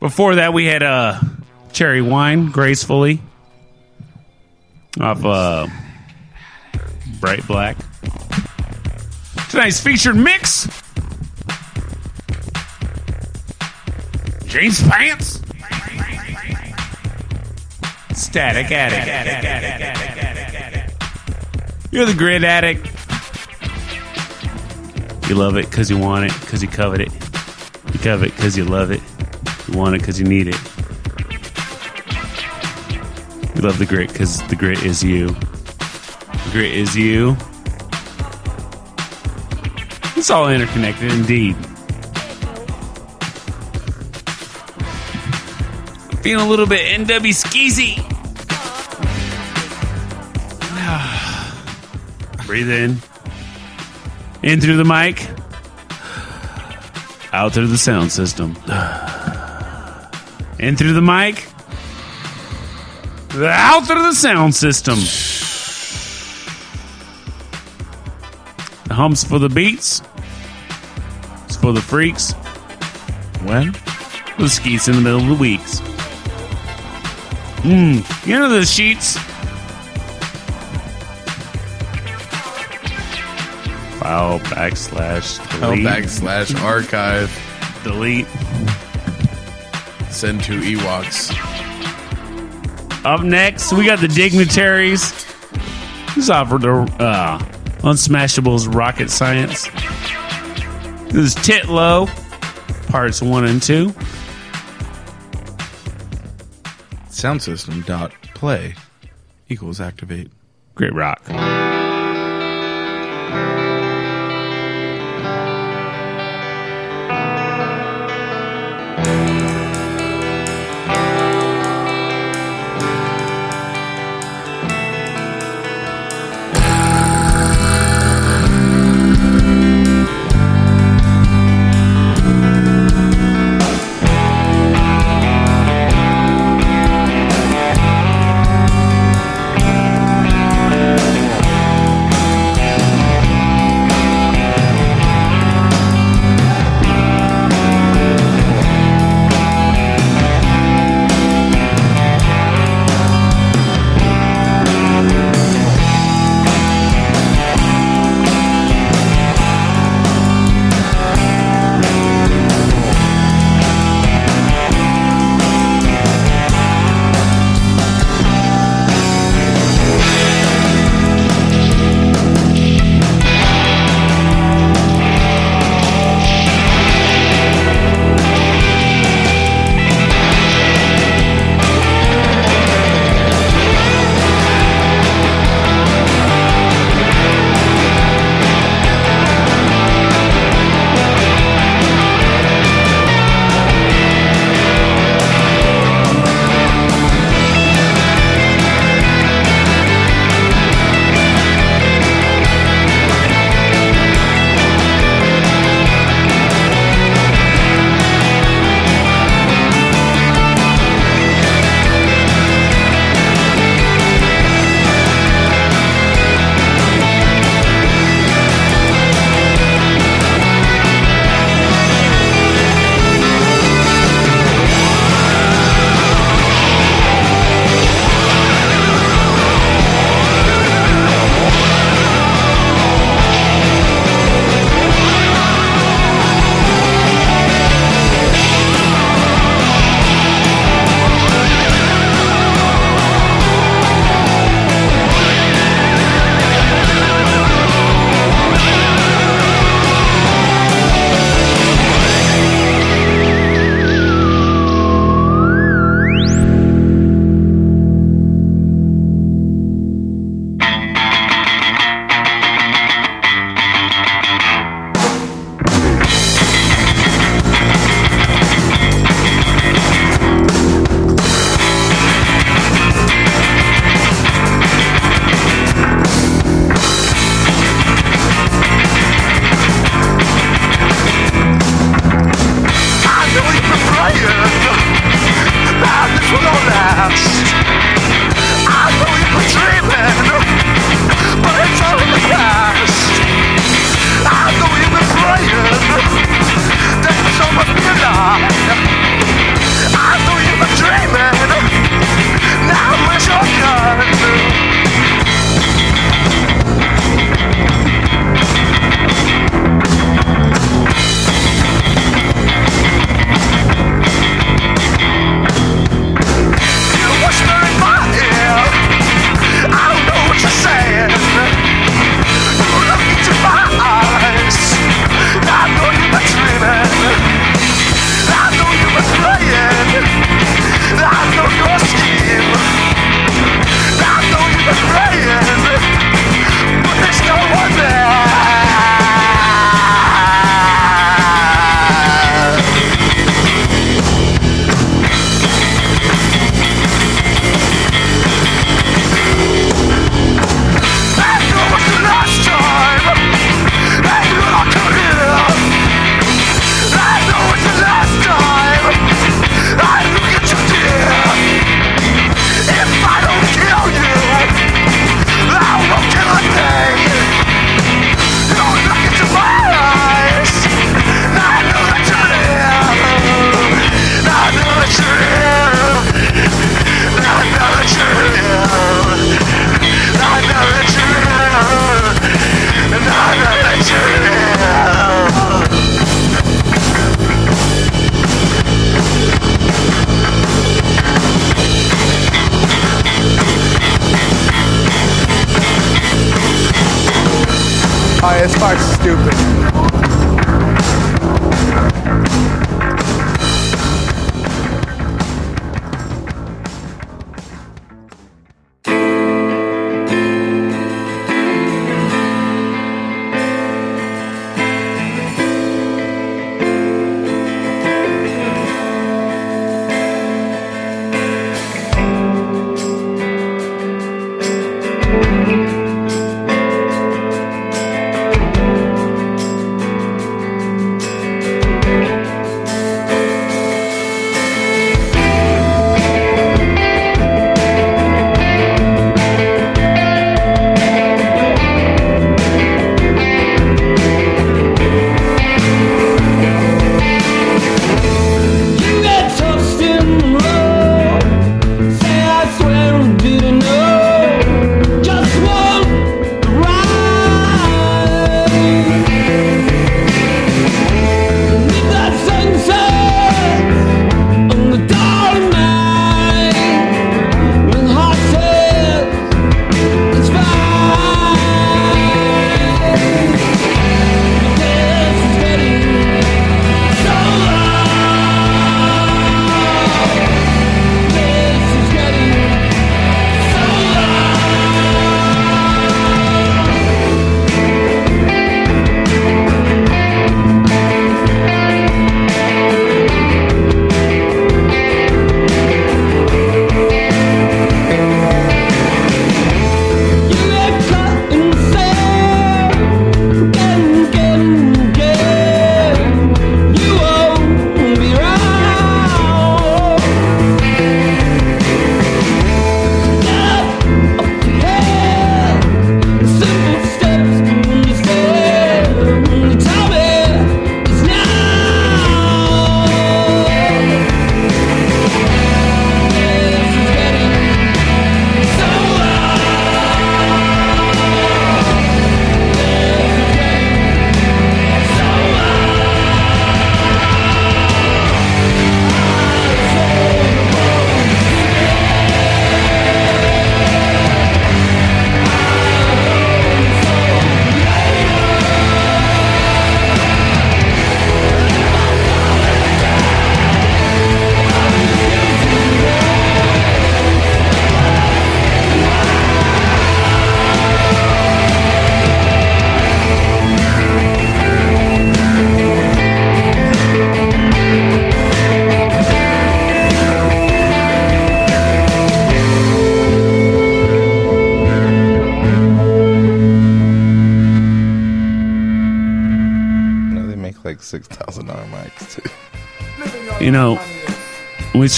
Before that, we had uh, Cherry Wine, Gracefully, off uh, Bright Black. Tonight's featured mix James Pants. Static Addict. You're the grid addict. You love it because you want it, because you covet it. You covet it because you love it. You want it because you need it. You love the grit because the grit is you. The grit is you. It's all interconnected indeed. Feeling a little bit NW skeezy. Breathe in. In through the mic. Out through the sound system. In through the mic. Out through the sound system. The humps for the beats. It's for the freaks. When? The skeets in the middle of the weeks. Mmm. You know the sheets? File backslash delete. backslash archive. Delete. Send to Ewoks. Up next, we got the dignitaries. This is offered to uh, Unsmashables Rocket Science. This is Titlow, parts one and two. Sound system dot play equals activate. Grit Rock.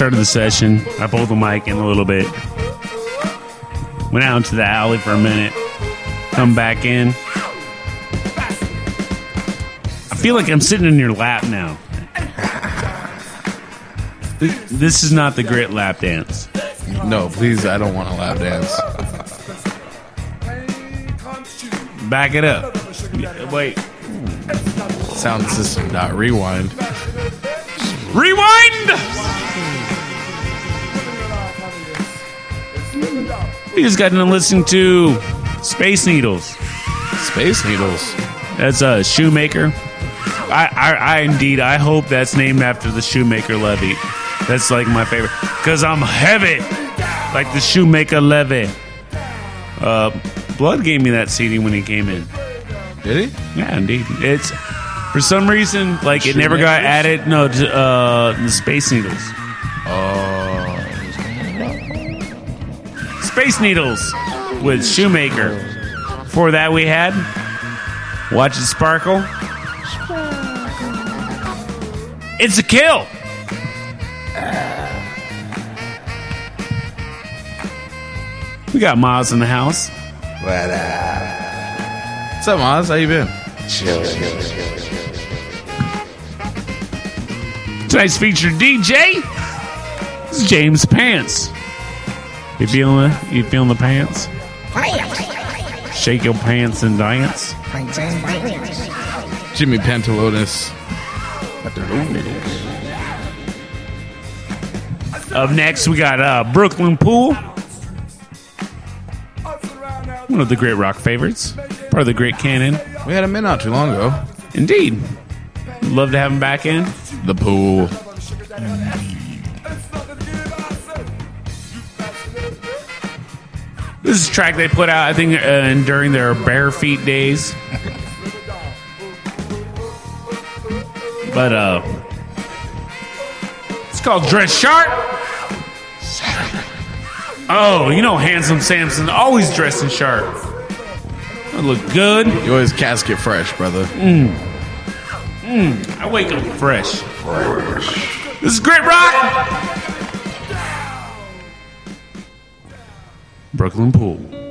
Started the session, I pulled the mic in a little bit. Went out into the alley for a minute. Come back in. I feel like I'm sitting in your lap now. This- This is not the grit lap dance. No, please, I don't want a lap dance. Back it up. Wait. Sound system dot rewind. Rewind! We just got to listen to Space Needles. Space Needles. That's a shoemaker. I, I, I indeed, I hope that's named after the Shoemaker-Levy. That's like my favorite because I'm heavy, like the Shoemaker-Levy. Uh, Blood gave me that CD when he came in. Did he? Yeah, indeed. It's for some reason like it never got added. No, to, uh, the Space Needles. Space Needles with Shoemaker. Before that, we had Watch It Sparkle. It's a kill. We got Miles in the house. What up? What's up, Maz? How you been? Chill. Tonight's featured DJ is James Pants. You feeling it? You feeling the pants? Shake your pants and dance. Jimmy Pantalonis. Up next, we got uh, Brooklyn Pool. One of the great rock favorites. Part of the great Canon. We had him in not too long ago. Indeed. Love to have him back in. The pool. This is a track they put out, I think, uh, during their bare feet days. but uh, it's called Dress Sharp. Oh, you know, handsome Samson always dressing sharp. I look good. You always casket fresh, brother. Mm. Mm. I wake up fresh. Fresh. This is Grit Rock. Brooklyn Pool.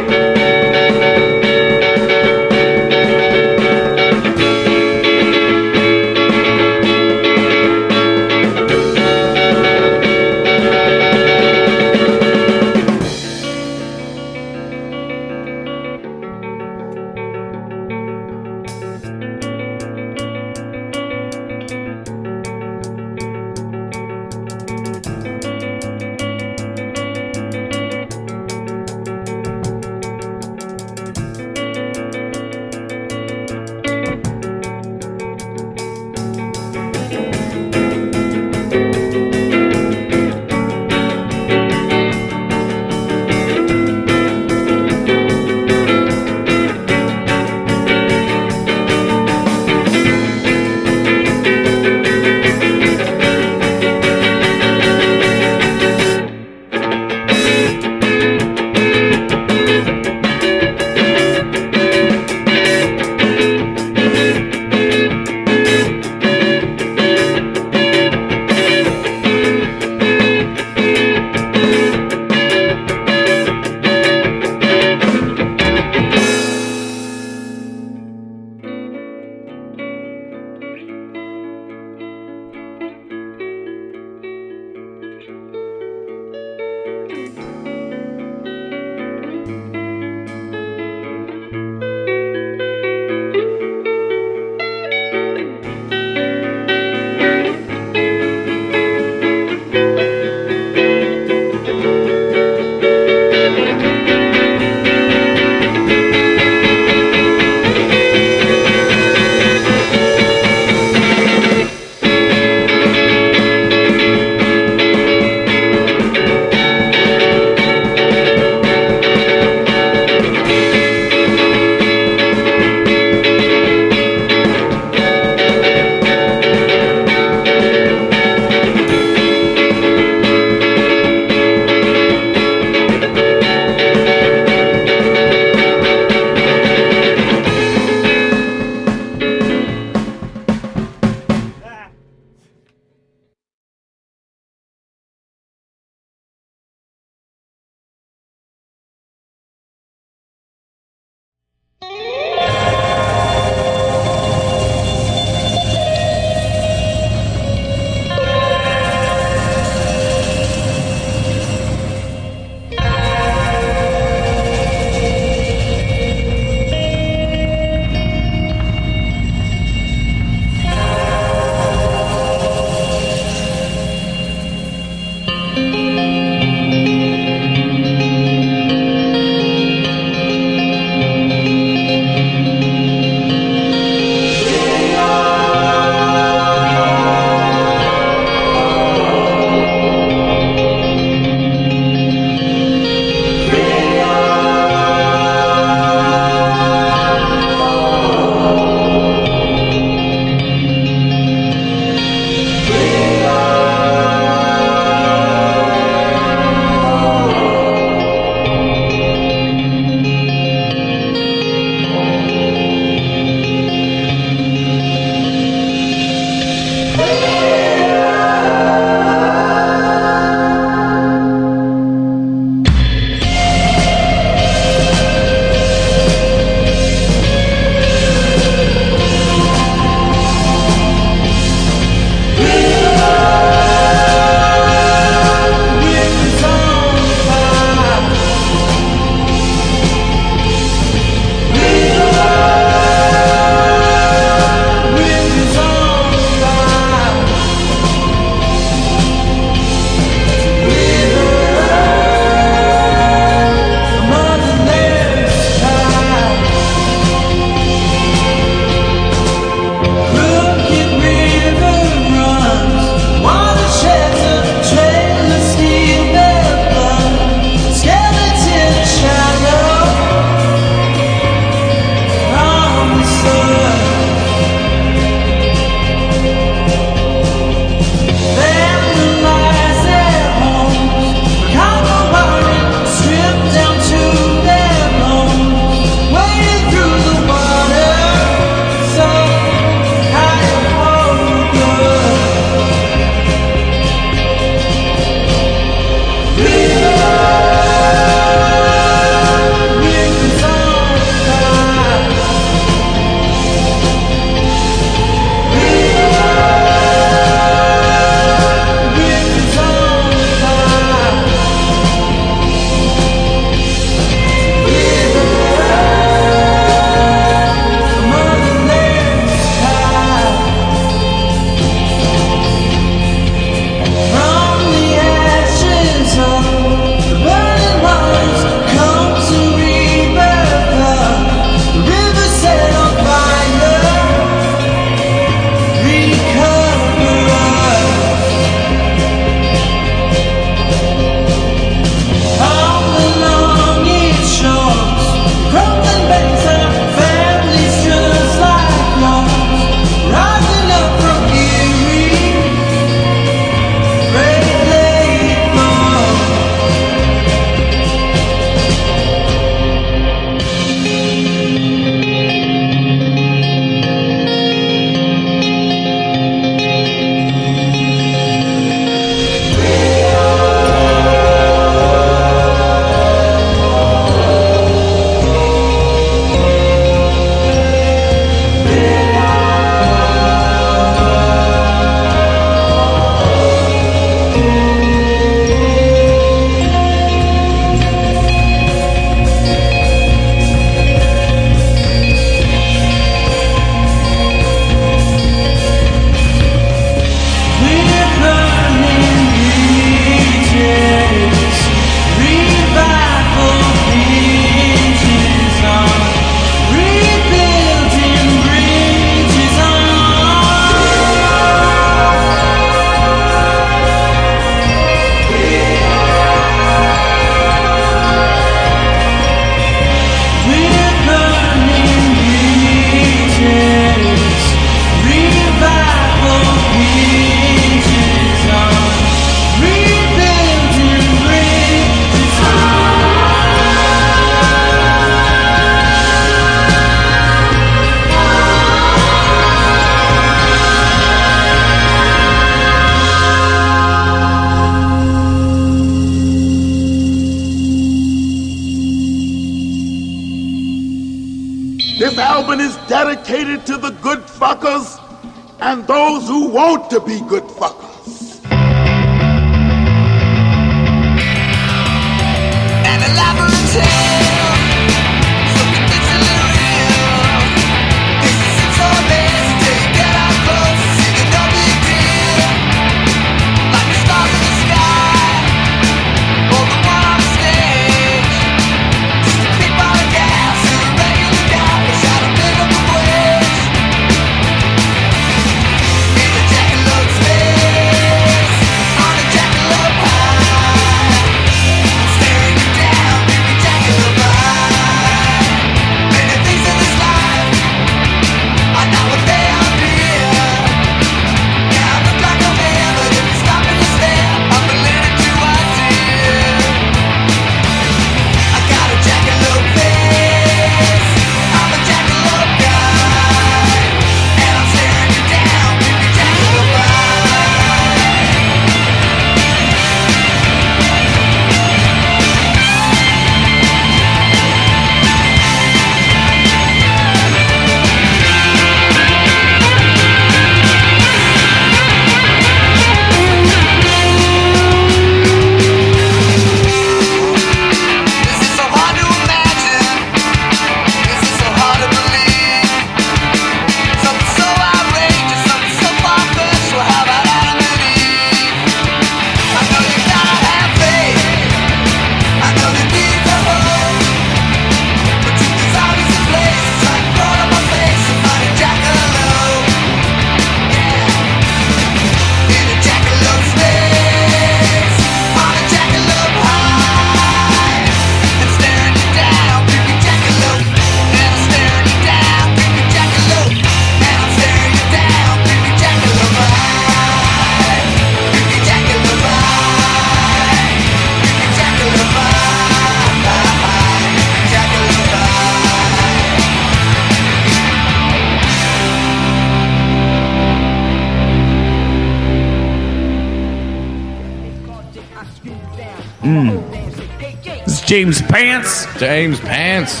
James Pants.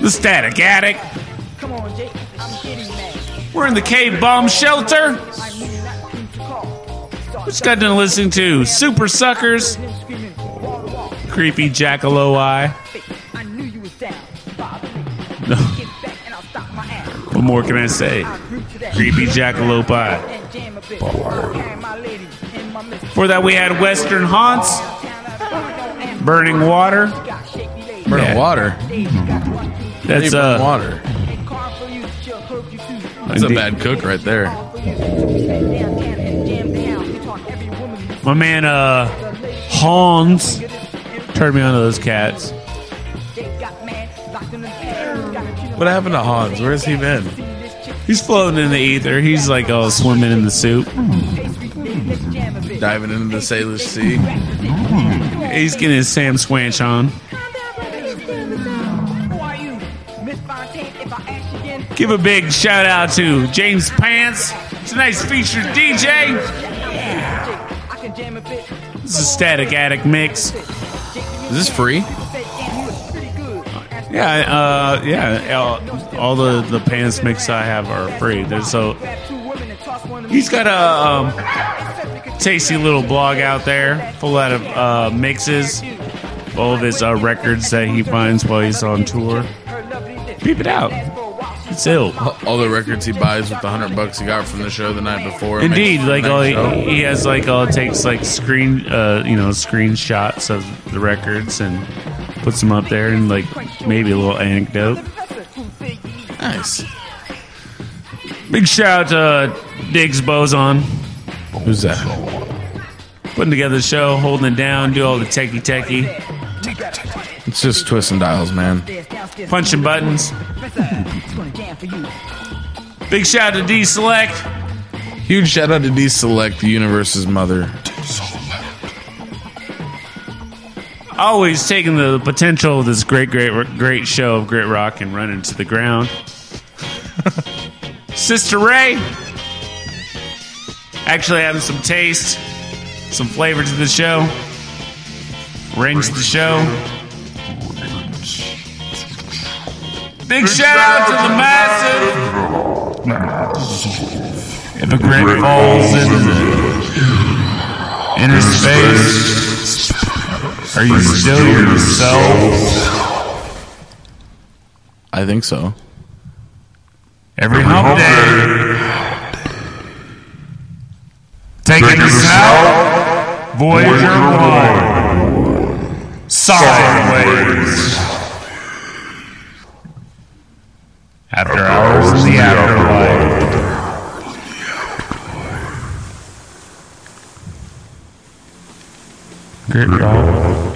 The Static Attic. We're in the cave bomb shelter. We just got done listening to Supersuckers. Creepy Jackalope Eye. What more can I say? Creepy Jackalope Eye. For that, we had Western Haunts. Burning Water. Burning Yeah. water. That's Hey, uh, water. That's a Indeed. bad cook right there. My man, uh, Hans, turned me on to those cats. What happened to Hans? Where's he been? He's floating in the ether. He's like all swimming in the soup. Diving into the Salish Sea. He's getting his Sam Swanch on. Give a big shout out to James Pants. It's a nice featured DJ. This is a Static Attic mix. Is this free? Yeah, uh, yeah. All, all the the pants mix I have are free. There's so he's got a um, tasty little blog out there full out of uh, mixes, all of his uh, records that he finds while he's on tour. Peep it out. It's ill. All the records he buys with the hundred bucks he got from the show the night before. Indeed, like all he, he has, like all it takes, like screen, uh, you know, screenshots of the records and puts them up there, and like maybe a little anecdote. Nice. Big shout out to uh, Diggs Boson. Who's that? Putting together the show, holding it down, do all the techie techie, It's just twisting dials, man. punching buttons. Big shout out to D Select. Huge shout out to D Select, the universe's mother. Always taking the potential of this great, great, great show of Grit Rock and running to the ground. Sister Ray. Actually having some taste, some flavor to the show. Range the show. Big shout out to the massive. If a grit falls into inner space, are you still yourself? I think so. Every hump day. Taking us out. Voyager 1. Sideways. After hours in the afterlife. Grit rock.